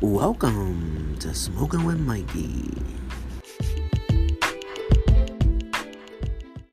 Welcome to Smoking with Mikey.